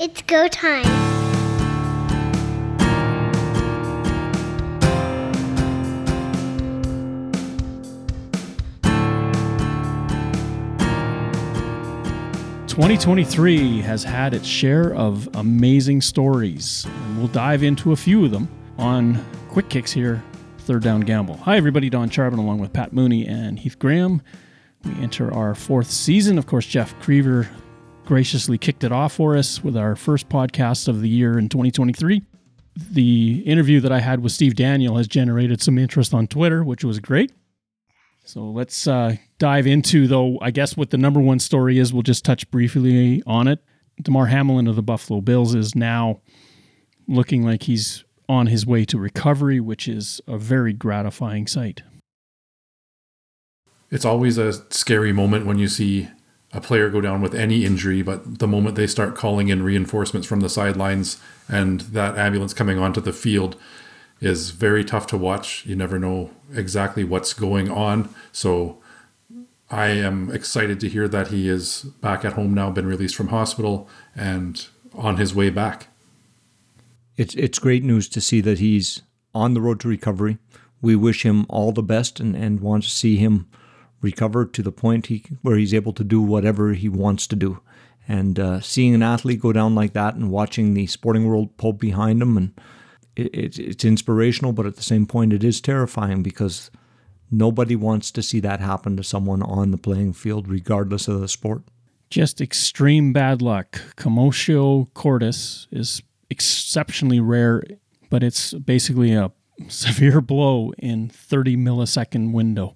It's go time. Twenty twenty three has had its share of amazing stories, and we'll dive into a few of them on Quick Kicks here, Third Down Gamble. Hi, everybody. Don Charbon along with Pat Mooney and Heath Graham. We enter our fourth season. Of course, Jeff Creever graciously kicked it off for us with our first podcast of the year in 2023. The interview that I had with Steve Daniel has generated some interest on Twitter, which was great. So let's uh, dive into, though, I guess what the number one story is. We'll just touch briefly on it. Damar Hamlin of the Buffalo Bills is now looking like he's on his way to recovery, which is a very gratifying sight. It's always a scary moment when you see a player go down with any injury, but the moment they start calling in reinforcements from the sidelines and that ambulance coming onto the field is very tough to watch. You never know exactly what's going on. So I am excited to hear that he is back at home now, been released from hospital and on his way back. It's it's great news to see that he's on the road to recovery. We wish him all the best and, and want to see him recover to the point he, where he's able to do whatever he wants to do. And uh, seeing an athlete go down like that and watching the sporting world pull behind him, and it, it, it's inspirational, but at the same point, it is terrifying because nobody wants to see that happen to someone on the playing field, regardless of the sport. Just extreme bad luck. Commotio cordis is exceptionally rare, but it's basically a severe blow in 30 millisecond window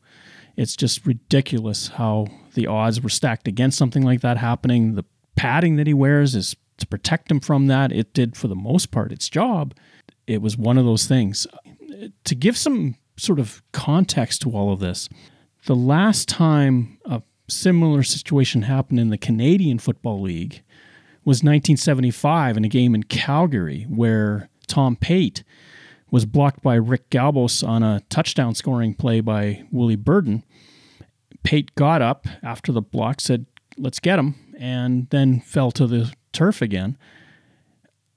it's just ridiculous how the odds were stacked against something like that happening. The padding that he wears is to protect him from that. It did, for the most part, its job. It was one of those things. To give some sort of context to all of this, the last time a similar situation happened in the Canadian Football League was 1975 in a game in Calgary where Tom Pate was blocked by Rick Galbos on a touchdown scoring play by Willie Burden. Pate got up after the block, said, Let's get him, and then fell to the turf again.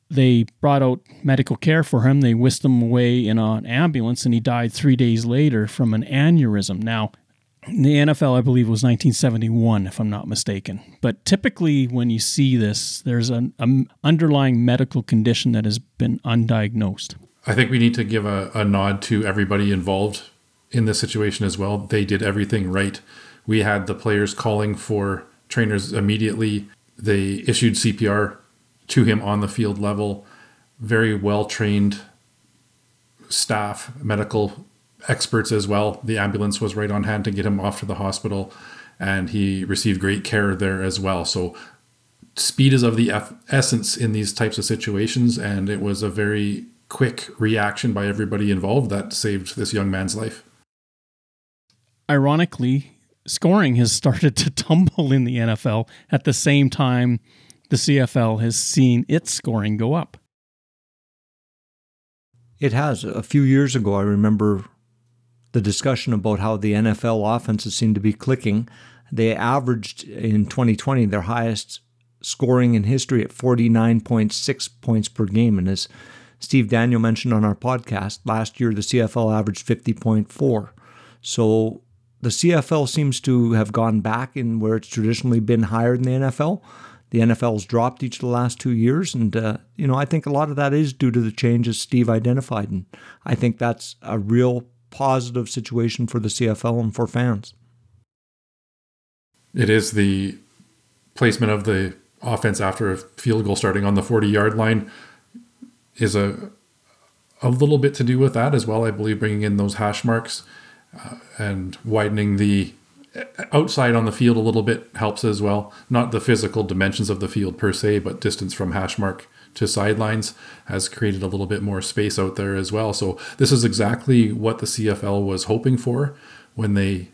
They brought out medical care for him. They whisked him away in an ambulance, and he died three days later from an aneurysm. Now, the NFL, I believe, was 1971, if I'm not mistaken. But typically, when you see this, there's an, an underlying medical condition that has been undiagnosed. I think we need to give a, a nod to everybody involved in this situation as well. They did everything right. We had the players calling for trainers immediately. They issued CPR to him on the field level. Very well trained staff, medical experts as well. The ambulance was right on hand to get him off to the hospital, and he received great care there as well. So, speed is of the essence in these types of situations, and it was a very quick reaction by everybody involved that saved this young man's life. Ironically, scoring has started to tumble in the NFL at the same time the CFL has seen its scoring go up. It has. A few years ago, I remember the discussion about how the NFL offenses seem to be clicking. They averaged in 2020 their highest scoring in history at 49.6 points per game. And as Steve Daniel mentioned on our podcast, last year the CFL averaged 50.4. So the CFL seems to have gone back in where it's traditionally been higher than the NFL. The NFL's dropped each of the last two years, and uh, you know I think a lot of that is due to the changes Steve identified, and I think that's a real positive situation for the CFL and for fans. It is the placement of the offense after a field goal starting on the 40 yard line is a a little bit to do with that as well. I believe bringing in those hash marks uh, and widening the outside on the field a little bit helps as well. Not the physical dimensions of the field per se, but distance from hash mark to sidelines has created a little bit more space out there as well. So this is exactly what the CFL was hoping for when they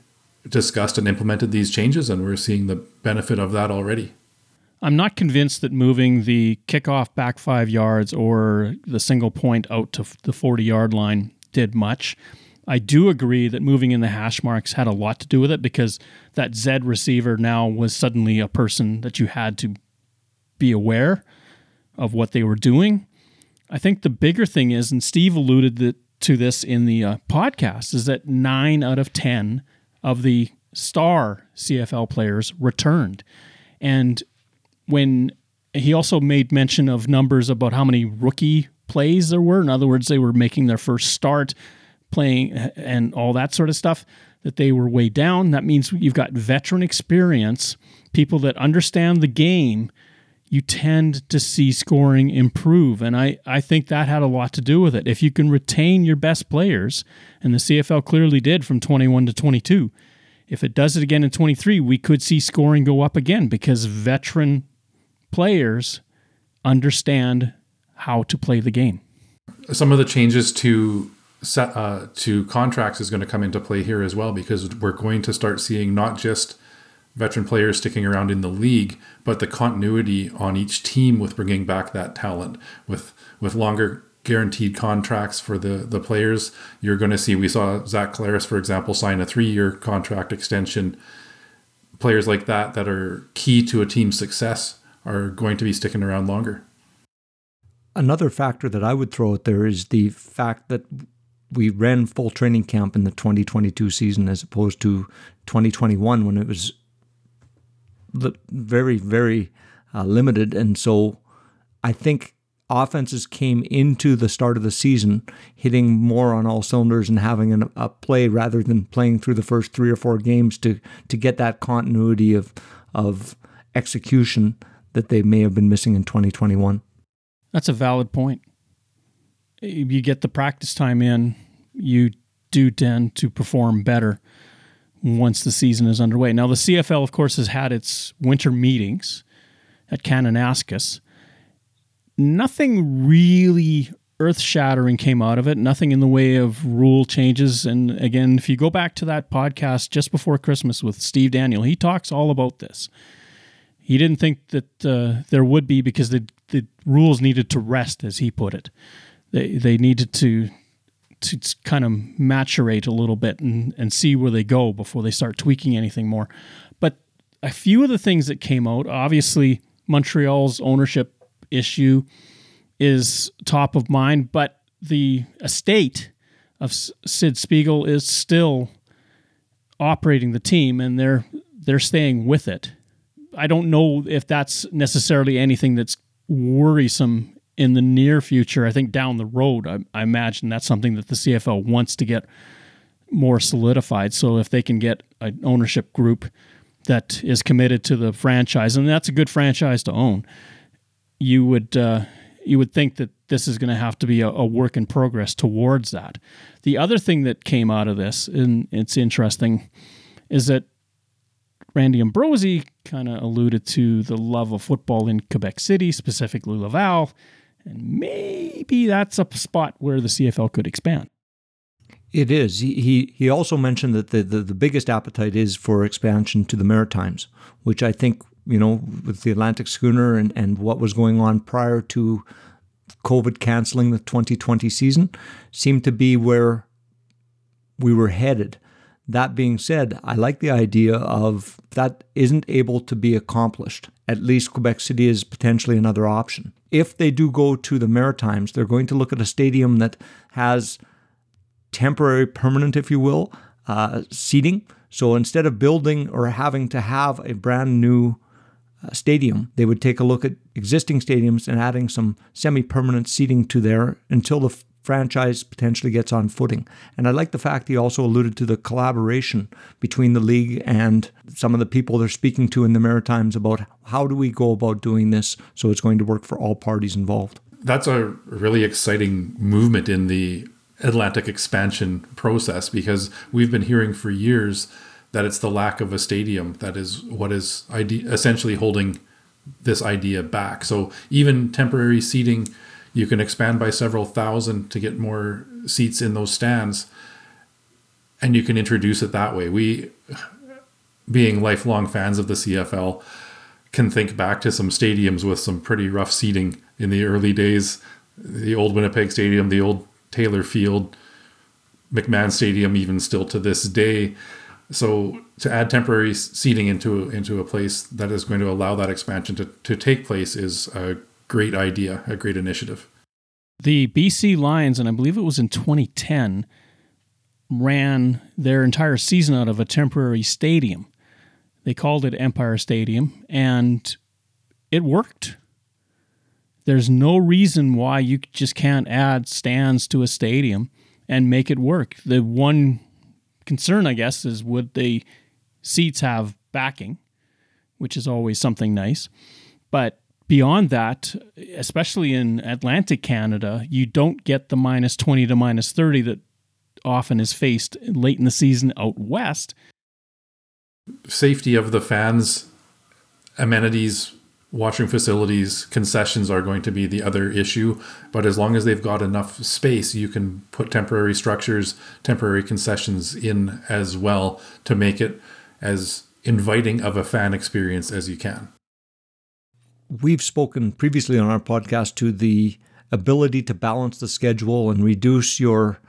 discussed and implemented these changes, and we're seeing the benefit of that already. I'm not convinced that moving the kickoff back five yards or the single point out to the 40 yard line did much. I do agree that moving in the hash marks had a lot to do with it because that Z receiver now was suddenly a person that you had to be aware of what they were doing. I think the bigger thing is, and Steve alluded to this in the uh, podcast, is that nine out of 10 of the star CFL players returned. And when he also made mention of numbers about how many rookie plays there were, in other words, they were making their first start playing and all that sort of stuff, that they were way down. That means you've got veteran experience, people that understand the game. You tend to see scoring improve. And I, I think that had a lot to do with it. If you can retain your best players, and the CFL clearly did from 21 to 22, if it does it again in 23, we could see scoring go up again because veteran players understand how to play the game. Some of the changes to set, uh, to contracts is going to come into play here as well because we're going to start seeing not just veteran players sticking around in the league, but the continuity on each team with bringing back that talent with with longer guaranteed contracts for the the players. You're going to see. We saw Zach Collaros, for example, sign a three year contract extension. Players like that that are key to a team's success are going to be sticking around longer. Another factor that I would throw out there is the fact that we ran full training camp in the 2022 season as opposed to 2021 when it was very, very uh, limited. And so I think offenses came into the start of the season hitting more on all cylinders and having an, a play rather than playing through the first three or four games to to get that continuity of of execution that they may have been missing in 2021. That's a valid point. You get the practice time in, you do tend to perform better once the season is underway. Now, the CFL, of course, has had its winter meetings at Kananaskis nothing really earth shattering came out of it, nothing in the way of rule changes. And again, if you go back to that podcast just before Christmas with Steve Daniel, he talks all about this. He didn't think that uh, there would be because the, the rules needed to rest, as he put it. They, they needed to to kind of maturate a little bit and, and see where they go before they start tweaking anything more. But a few of the things that came out, obviously, Montreal's ownership issue is top of mind, but the estate of Sid Spiegel is still operating the team and they're they're staying with it. I don't know if that's necessarily anything that's worrisome in the near future. I think down the road, I, I imagine that's something that the CFL wants to get more solidified. So if they can get an ownership group that is committed to the franchise, and that's a good franchise to own, you would uh, you would think that this is going to have to be a, a, work in progress towards that. The other thing that came out of this, and it's interesting, is that Randy Ambrosie kind of alluded to the love of football in Quebec City, specifically Laval, and maybe that's a spot where the CFL could expand. It is. He he, he also mentioned that the, the, the biggest appetite is for expansion to the Maritimes, which I think you know, with the Atlantic schooner and, and what was going on prior to COVID canceling the 2020 season, seemed to be where we were headed. That being said, I like the idea of that isn't able to be accomplished. At least Quebec City is potentially another option. If they do go to the Maritimes, they're going to look at a stadium that has temporary, permanent, if you will, uh, seating. So instead of building or having to have a brand new uh, stadium. They would take a look at existing stadiums and adding some semi permanent seating to there until the franchise potentially gets on footing. And I like the fact he also alluded to the collaboration between the league and some of the people they're speaking to in the Maritimes about how do we go about doing this so it's going to work for all parties involved. That's a really exciting movement in the Atlantic expansion process because we've been hearing for years that it's the lack of a stadium that is what is essentially holding this idea back. So even temporary seating, you can expand by several thousand to get more seats in those stands, and you can introduce it that way. We, being lifelong fans of the CFL, can think back to some stadiums with some pretty rough seating in the early days. The old Winnipeg Stadium, the old Taylor Field, McMahon Stadium, even still to this day so to add temporary seating into into a place that is going to allow that expansion to, to take place is a great idea, a great initiative. The BC Lions, and I believe it was in 2010, ran their entire season out of a temporary stadium. They called it Empire Stadium, and it worked. There's no reason why you just can't add stands to a stadium and make it work. The one concern, I guess, is would the seats have backing, which is always something nice. But beyond that, especially in Atlantic Canada, you don't get the minus 20 to minus 30 that often is faced late in the season out west. Safety of the fans, amenities, washroom facilities, concessions are going to be the other issue. But as long as they've got enough space, you can put temporary structures, temporary concessions in as well to make it as inviting of a fan experience as you can. We've spoken previously on our podcast to the ability to balance the schedule and reduce your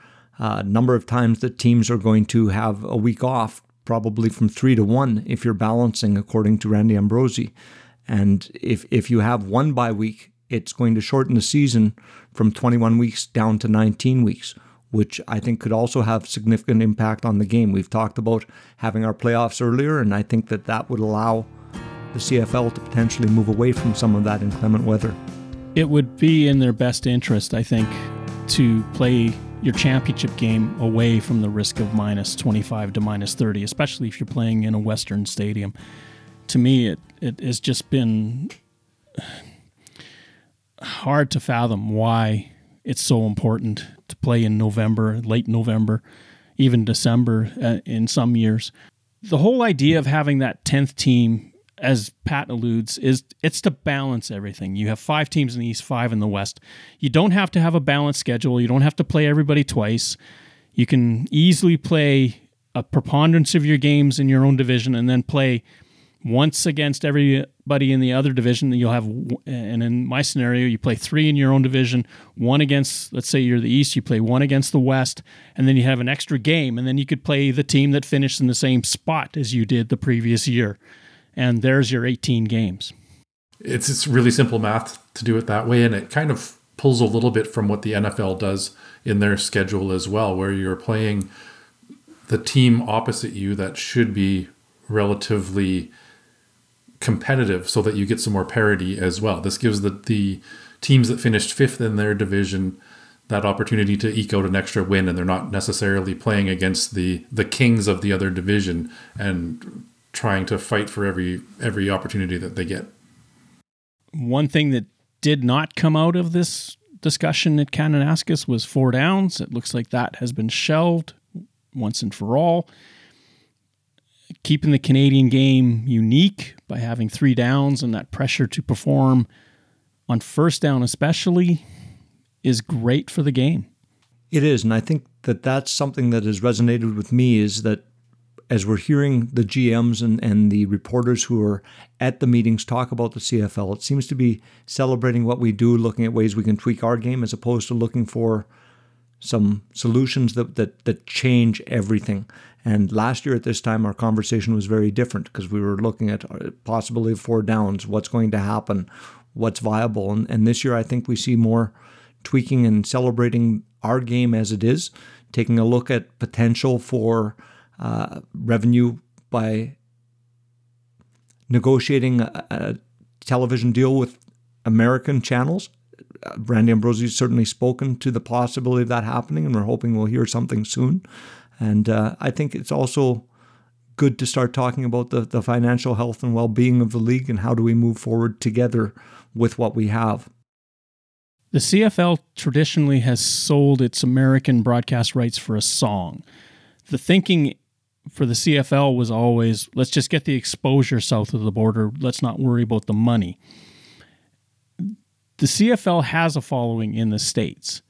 uh, number of times that teams are going to have a week off, probably from three to one if you're balancing, according to Randy Ambrosie. And if, if you have one bye week, it's going to shorten the season from 21 weeks down to 19 weeks, which I think could also have significant impact on the game. We've talked about having our playoffs earlier, and I think that that would allow the CFL to potentially move away from some of that inclement weather. It would be in their best interest, I think, to play your championship game away from the risk of minus 25 to minus 30, especially if you're playing in a Western stadium. To me, it, it has just been hard to fathom why it's so important to play in November, late November, even December uh, in some years. The whole idea of having that 10th team, as Pat alludes, is it's to balance everything. You have five teams in the East, five in the West. You don't have to have a balanced schedule. You don't have to play everybody twice. You can easily play a preponderance of your games in your own division and then play once against everybody in the other division. You'll have, and in my scenario, you play three in your own division, one against, let's say you're the East, you play one against the West, and then you have an extra game, and then you could play the team that finished in the same spot as you did the previous year. And there's your 18 games. It's, it's really simple math to do it that way, and it kind of pulls a little bit from what the NFL does in their schedule as well, where you're playing the team opposite you that should be relatively competitive so that you get some more parity as well. This gives the, the teams that finished fifth in their division that opportunity to eke out an extra win and they're not necessarily playing against the the kings of the other division and trying to fight for every every opportunity that they get. One thing that did not come out of this discussion at Kananaskis was four downs. It looks like that has been shelved once and for all keeping the Canadian game unique by having three downs and that pressure to perform on first down, especially, is great for the game. It is. And I think that that's something that has resonated with me is that as we're hearing the GMs and, and the reporters who are at the meetings talk about the CFL, it seems to be celebrating what we do, looking at ways we can tweak our game as opposed to looking for some solutions that, that, that change everything. And last year at this time, our conversation was very different because we were looking at uh, possibly four downs, what's going to happen, what's viable. And, and this year, I think we see more tweaking and celebrating our game as it is, taking a look at potential for uh, revenue by negotiating a, a television deal with American channels uh, Randy Ambrosie certainly spoken to the possibility of that happening, and we're hoping we'll hear something soon. And uh, I think it's also good to start talking about the, the financial health and well being of the league and how do we move forward together with what we have. The CFL traditionally has sold its American broadcast rights for a song. The thinking for the CFL was always let's just get the exposure south of the border, let's not worry about the money. The CFL has a following in the States,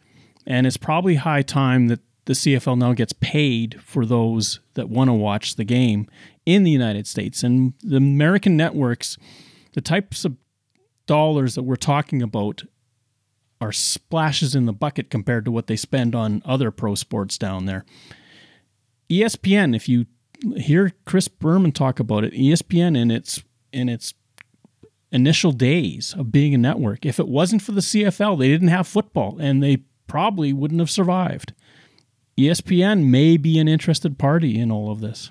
and it's probably high time that the CFL now gets paid for those that want to watch the game in the United States. And the American networks, the types of dollars that we're talking about are splashes in the bucket compared to what they spend on other pro sports down there. ESPN, if you hear Chris Berman talk about it, ESPN in its in its initial days of being a network. If it wasn't for the CFL, they didn't have football and they probably wouldn't have survived. ESPN may be an interested party in all of this.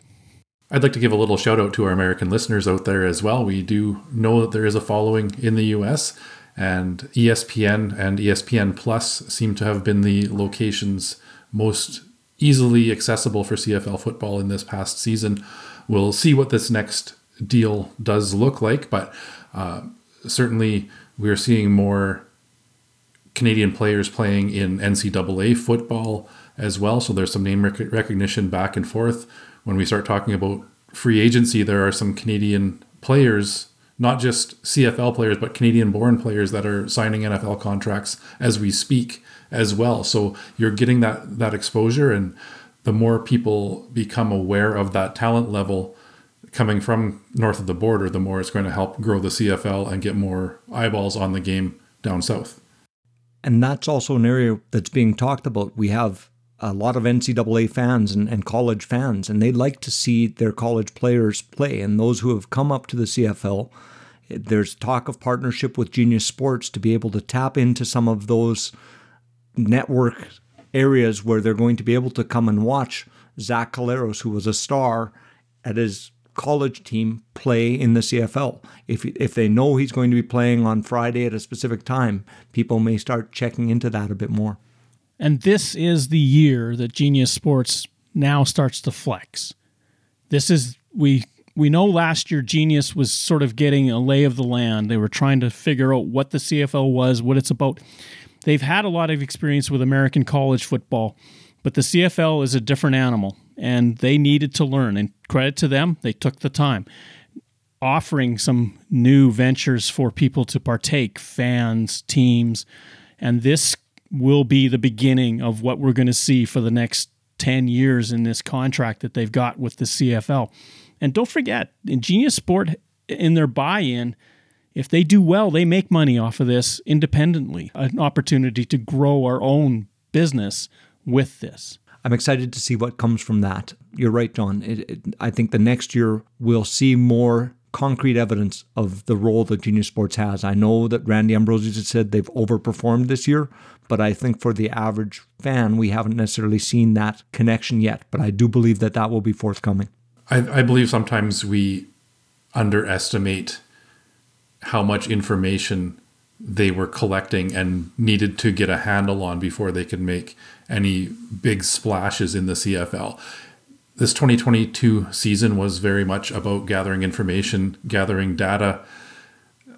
I'd like to give a little shout out to our American listeners out there as well. We do know that there is a following in the US, and ESPN and ESPN Plus seem to have been the locations most easily accessible for CFL football in this past season. We'll see what this next deal does look like, but uh, certainly we're seeing more Canadian players playing in NCAA football as well. So there's some name rec- recognition back and forth. When we start talking about free agency, there are some Canadian players, not just CFL players, but Canadian born players that are signing NFL contracts as we speak as well. So you're getting that that exposure and the more people become aware of that talent level coming from north of the border, the more it's going to help grow the CFL and get more eyeballs on the game down south. And that's also an area that's being talked about. We have a lot of NCAA fans and, and college fans, and they like to see their college players play. And those who have come up to the CFL, there's talk of partnership with Genius Sports to be able to tap into some of those network areas where they're going to be able to come and watch Zach Collaros, who was a star at his college team, play in the CFL. If, if they know he's going to be playing on Friday at a specific time, people may start checking into that a bit more. And this is the year that Genius Sports now starts to flex. This is we we know last year Genius was sort of getting a lay of the land. They were trying to figure out what the CFL was, what it's about. They've had a lot of experience with American college football, but the CFL is a different animal and they needed to learn and credit to them, they took the time offering some new ventures for people to partake, fans, teams, and this will be the beginning of what we're going to see for the next 10 years in this contract that they've got with the CFL. And don't forget, Ingenious Sport in their buy-in, if they do well, they make money off of this independently. An opportunity to grow our own business with this. I'm excited to see what comes from that. You're right, John. It, it, I think the next year we'll see more concrete evidence of the role that Genius Sports has. I know that Randy Ambrosie has said they've overperformed this year, but I think for the average fan, we haven't necessarily seen that connection yet. But I do believe that that will be forthcoming. I, I believe sometimes we underestimate how much information they were collecting and needed to get a handle on before they could make any big splashes in the CFL this 2022 season was very much about gathering information, gathering data.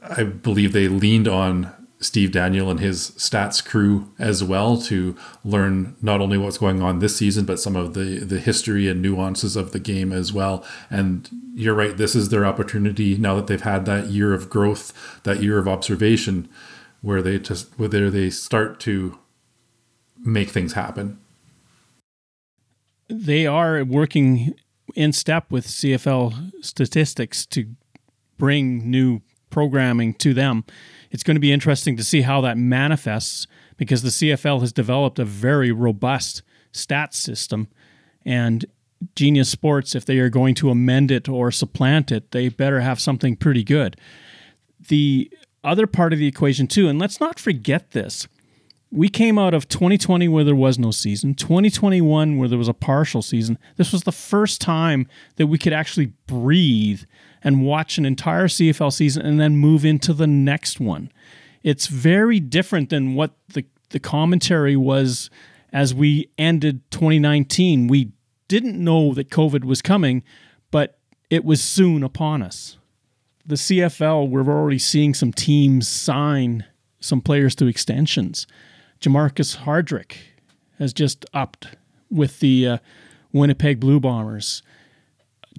I believe they leaned on Steve Daniel and his stats crew as well to learn not only what's going on this season, but some of the, the history and nuances of the game as well. And you're right, this is their opportunity now that they've had that year of growth, that year of observation, where they just where they start to make things happen they are working in step with CFL statistics to bring new programming to them. It's going to be interesting to see how that manifests because the CFL has developed a very robust stats system and Genius Sports if they are going to amend it or supplant it, they better have something pretty good. The other part of the equation too, and let's not forget this we came out of 2020 where there was no season, 2021 where there was a partial season. This was the first time that we could actually breathe and watch an entire CFL season and then move into the next one. It's very different than what the, the commentary was as we ended 2019. We didn't know that COVID was coming, but it was soon upon us. The CFL, we're already seeing some teams sign some players to extensions. Jermarcus Hardrick has just upped with the uh, Winnipeg Blue Bombers.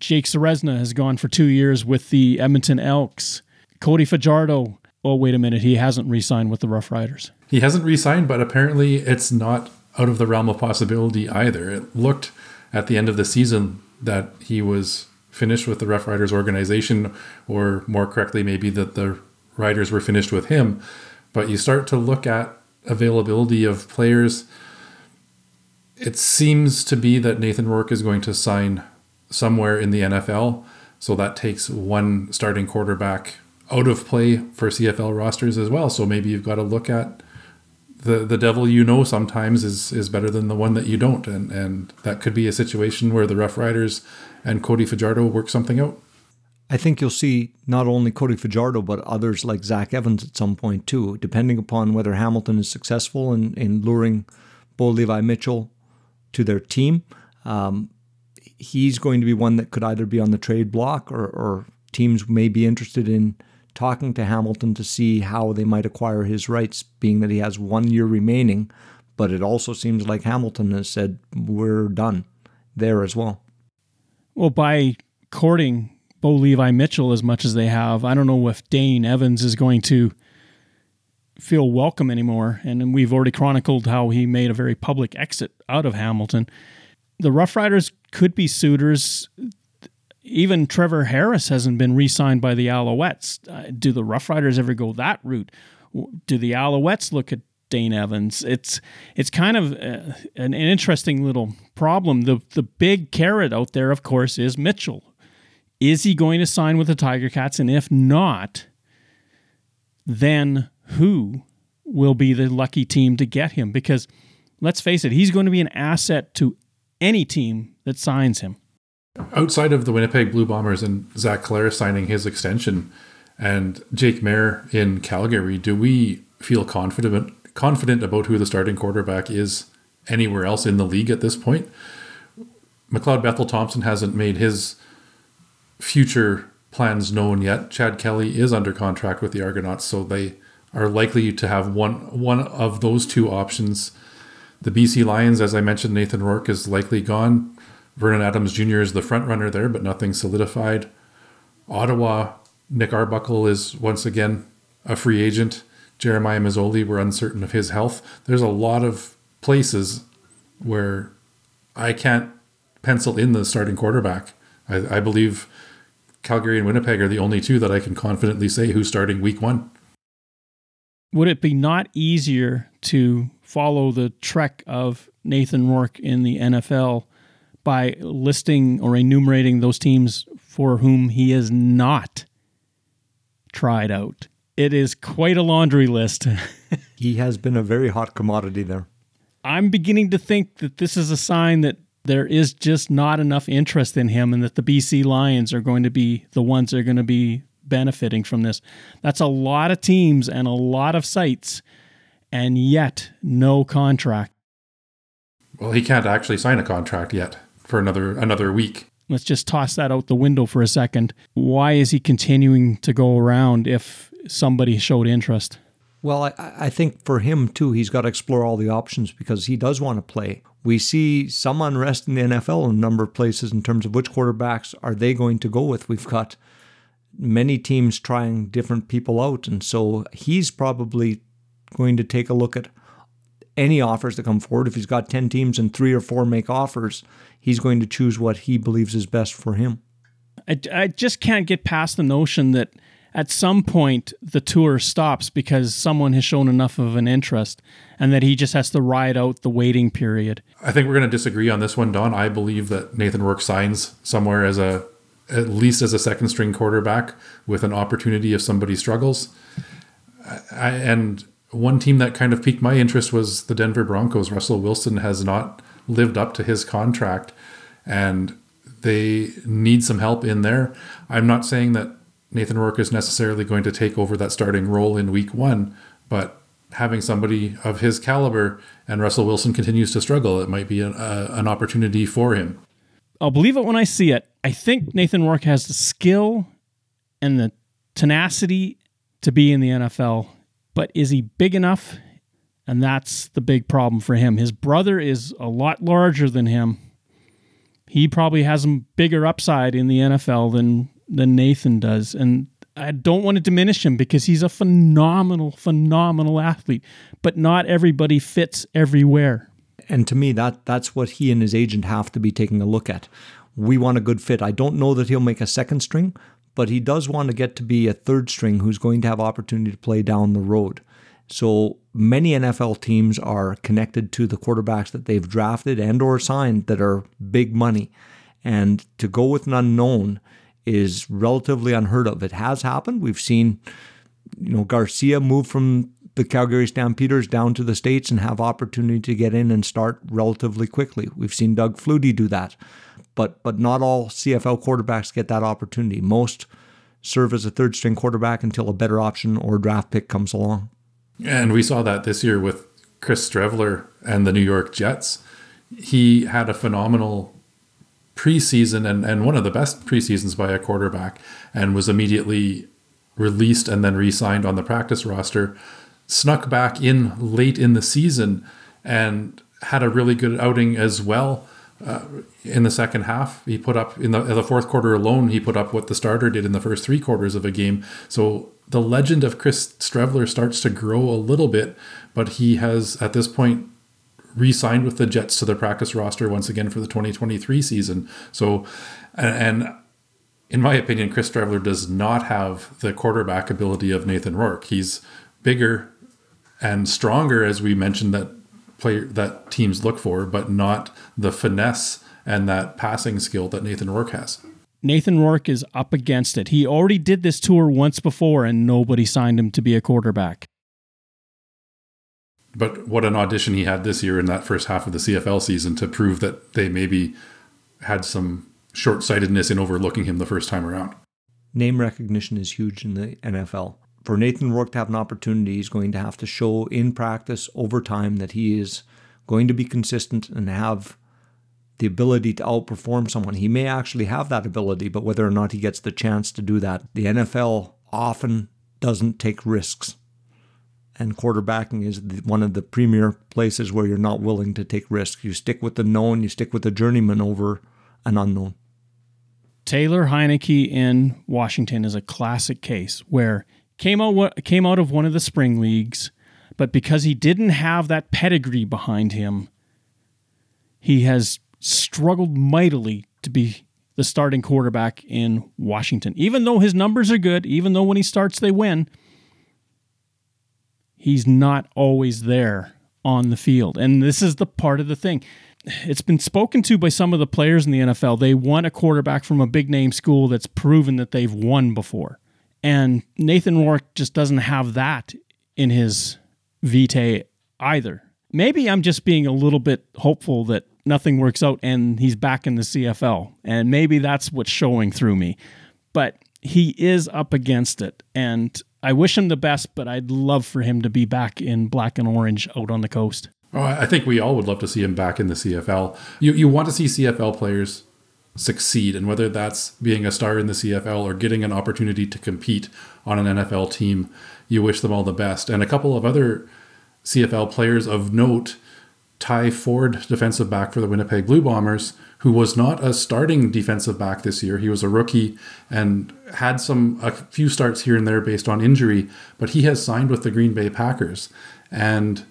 Jake Ceresna has gone for two years with the Edmonton Elks. Cody Fajardo, oh, wait a minute, he hasn't re signed with the Rough Riders. He hasn't re signed, but apparently it's not out of the realm of possibility either. It looked at the end of the season that he was finished with the Rough Riders organization, or more correctly, maybe that the Riders were finished with him. But you start to look at availability of players, it seems to be that Nathan Rourke is going to sign somewhere in the NFL. So that takes one starting quarterback out of play for CFL rosters as well. So maybe you've got to look at the the devil you know sometimes is is better than the one that you don't, and and that could be a situation where the Rough Riders and Cody Fajardo work something out. I think you'll see not only Cody Fajardo, but others like Zach Evans at some point too, depending upon whether Hamilton is successful in, in luring Bo Levi Mitchell to their team. Um, he's going to be one that could either be on the trade block or, or teams may be interested in talking to Hamilton to see how they might acquire his rights, being that he has one year remaining. But it also seems like Hamilton has said, we're done there as well. Well, by courting Bo Levi Mitchell as much as they have. I don't know if Dane Evans is going to feel welcome anymore. And we've already chronicled how he made a very public exit out of Hamilton. The Rough Riders could be suitors. Even Trevor Harris hasn't been re signed by the Alouettes. Uh, do the Rough Riders ever go that route? Do the Alouettes look at Dane Evans? It's it's kind of uh, an, an interesting little problem. The the big carrot out there, of course, is Mitchell, is he going to sign with the Tiger Cats? And if not, then who will be the lucky team to get him? Because let's face it, he's going to be an asset to any team that signs him. Outside of the Winnipeg Blue Bombers and Zach Collaros signing his extension and Jake Maier in Calgary, do we feel confident confident about who the starting quarterback is anywhere else in the league at this point? McLeod Bethel Thompson hasn't made his future plans known yet. Chad Kelly is under contract with the Argonauts, so they are likely to have one one of those two options. The BC Lions, as I mentioned, Nathan Rourke is likely gone. Vernon Adams Jr. is the front runner there, but nothing solidified. Ottawa, Nick Arbuckle is once again a free agent. Jeremiah Masoli, we're uncertain of his health. There's a lot of places where I can't pencil in the starting quarterback. I, I believe Calgary and Winnipeg are the only two that I can confidently say who's starting week one. Would it be not easier to follow the trek of Nathan Rourke in the NFL by listing or enumerating those teams for whom he is not tried out? It is quite a laundry list. he has been a very hot commodity there. I'm beginning to think that this is a sign that there is just not enough interest in him and that the BC Lions are going to be the ones that are going to be benefiting from this. That's a lot of teams and a lot of sites and yet no contract. Well, he can't actually sign a contract yet for another another week. Let's just toss that out the window for a second. Why is he continuing to go around if somebody showed interest? Well, I, I think for him too, he's got to explore all the options because he does want to play. We see some unrest in the NFL in a number of places in terms of which quarterbacks are they going to go with. We've got many teams trying different people out, and so he's probably going to take a look at any offers that come forward. If he's got 10 teams and three or four make offers, he's going to choose what he believes is best for him. I, I just can't get past the notion that at some point the tour stops because someone has shown enough of an interest and that he just has to ride out the waiting period. I think we're going to disagree on this one, Don. I believe that Nathan Rourke signs somewhere as a at least as a second string quarterback with an opportunity if somebody struggles. I, and one team that kind of piqued my interest was the Denver Broncos. Russell Wilson has not lived up to his contract and they need some help in there. I'm not saying that Nathan Rourke is necessarily going to take over that starting role in week one, but having somebody of his caliber and Russell Wilson continues to struggle, it might be an, uh, an opportunity for him. I'll believe it when I see it. I think Nathan Rourke has the skill and the tenacity to be in the NFL, but is he big enough? And that's the big problem for him. His brother is a lot larger than him. He probably has a bigger upside in the NFL than than Nathan does. And I don't want to diminish him because he's a phenomenal, phenomenal athlete, but not everybody fits everywhere. And to me, that that's what he and his agent have to be taking a look at. We want a good fit. I don't know that he'll make a second string, but he does want to get to be a third string who's going to have opportunity to play down the road. So many NFL teams are connected to the quarterbacks that they've drafted and or signed that are big money. And to go with an unknown is relatively unheard of. It has happened. We've seen, you know, Garcia move from the Calgary Stampeders down to the States and have opportunity to get in and start relatively quickly. We've seen Doug Flutie do that. But but not all CFL quarterbacks get that opportunity. Most serve as a third string quarterback until a better option or draft pick comes along. And we saw that this year with Chris Streveler and the New York Jets. He had a phenomenal preseason and, and one of the best preseasons by a quarterback and was immediately released and then re signed on the practice roster. Snuck back in late in the season and had a really good outing as well. Uh, in the second half, he put up in the, in the fourth quarter alone. He put up what the starter did in the first three quarters of a game. So the legend of Chris Streveler starts to grow a little bit, but he has at this point re-signed with the Jets to the practice roster once again for the 2023 season. So, and, in my opinion, Chris Streveler does not have the quarterback ability of Nathan Rourke. He's bigger and stronger, as we mentioned that player that teams look for, but not the finesse and that passing skill that Nathan Rourke has. Nathan Rourke is up against it. He already did this tour once before and nobody signed him to be a quarterback. But what an audition he had this year in that first half of the CFL season to prove that they maybe had some short sightedness in overlooking him the first time around. Name recognition is huge in the NFL. For Nathan Rourke to have an opportunity, he's going to have to show in practice over time that he is going to be consistent and have the ability to outperform someone. He may actually have that ability, but whether or not he gets the chance to do that, the NFL often doesn't take risks and quarterbacking is one of the premier places where you're not willing to take risks. You stick with the known, you stick with the journeyman over an unknown. Taylor Heinicke in Washington is a classic case where came out came out of one of the spring leagues, but because he didn't have that pedigree behind him, he has struggled mightily to be the starting quarterback in Washington. Even though his numbers are good, even though when he starts they win, he's not always there on the field. And this is the part of the thing. It's been spoken to by some of the players in the NFL. They want a quarterback from a big name school that's proven that they've won before. And Nathan Rourke just doesn't have that in his vitae either. Maybe I'm just being a little bit hopeful that nothing works out and he's back in the CFL. And maybe that's what's showing through me. But he is up against it. And I wish him the best, but I'd love for him to be back in black and orange out on the coast. Oh, I think we all would love to see him back in the CFL. You you want to see CFL players succeed, and whether that's being a star in the CFL or getting an opportunity to compete on an NFL team, you wish them all the best. And a couple of other CFL players of note Ty Ford, defensive back for the Winnipeg Blue Bombers, who was not a starting defensive back this year. He was a rookie and had some a few starts here and there based on injury, but he has signed with the Green Bay Packers. And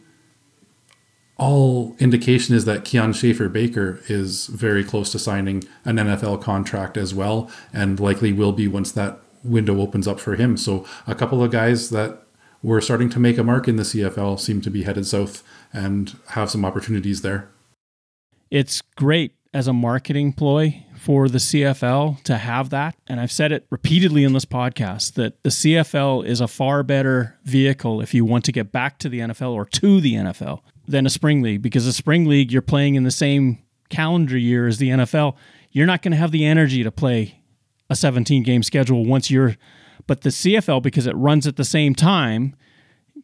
all indication is that Kian Schaffer Baker is very close to signing an NFL contract as well, and likely will be once that window opens up for him. So a couple of guys that were starting to make a mark in the CFL seem to be headed south and have some opportunities there. It's great as a marketing ploy for the CFL to have that. And I've said it repeatedly in this podcast that the CFL is a far better vehicle if you want to get back to the NFL or to the NFL than a spring league because a spring league you're playing in the same calendar year as the NFL. You're not going to have the energy to play a 17 game schedule once you're but the CFL because it runs at the same time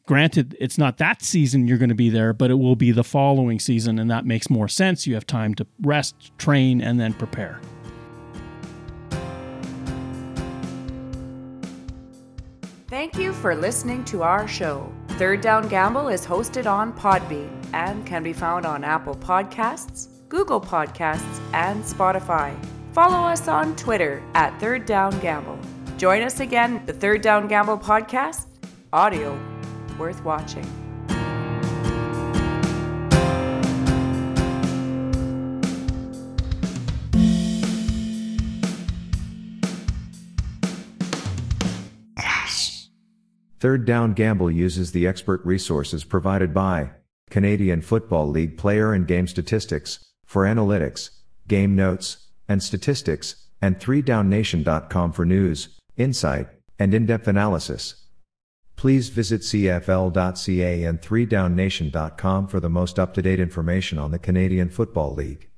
Granted, it's not that season you're going to be there, but it will be the following season, and that makes more sense. You have time to rest, train, and then prepare. Thank you for listening to our show. Third Down Gamble is hosted on Podbean and can be found on Apple Podcasts, Google Podcasts, and Spotify. Follow us on Twitter at Third Down Gamble. Join us again, the Third Down Gamble podcast, audio worth watching. Third Down Gamble uses the expert resources provided by Canadian Football League player and game statistics for analytics, game notes, and statistics and 3downnation.com for news, insight, and in-depth analysis. Please visit cfl.ca and 3downnation.com for the most up-to-date information on the Canadian Football League.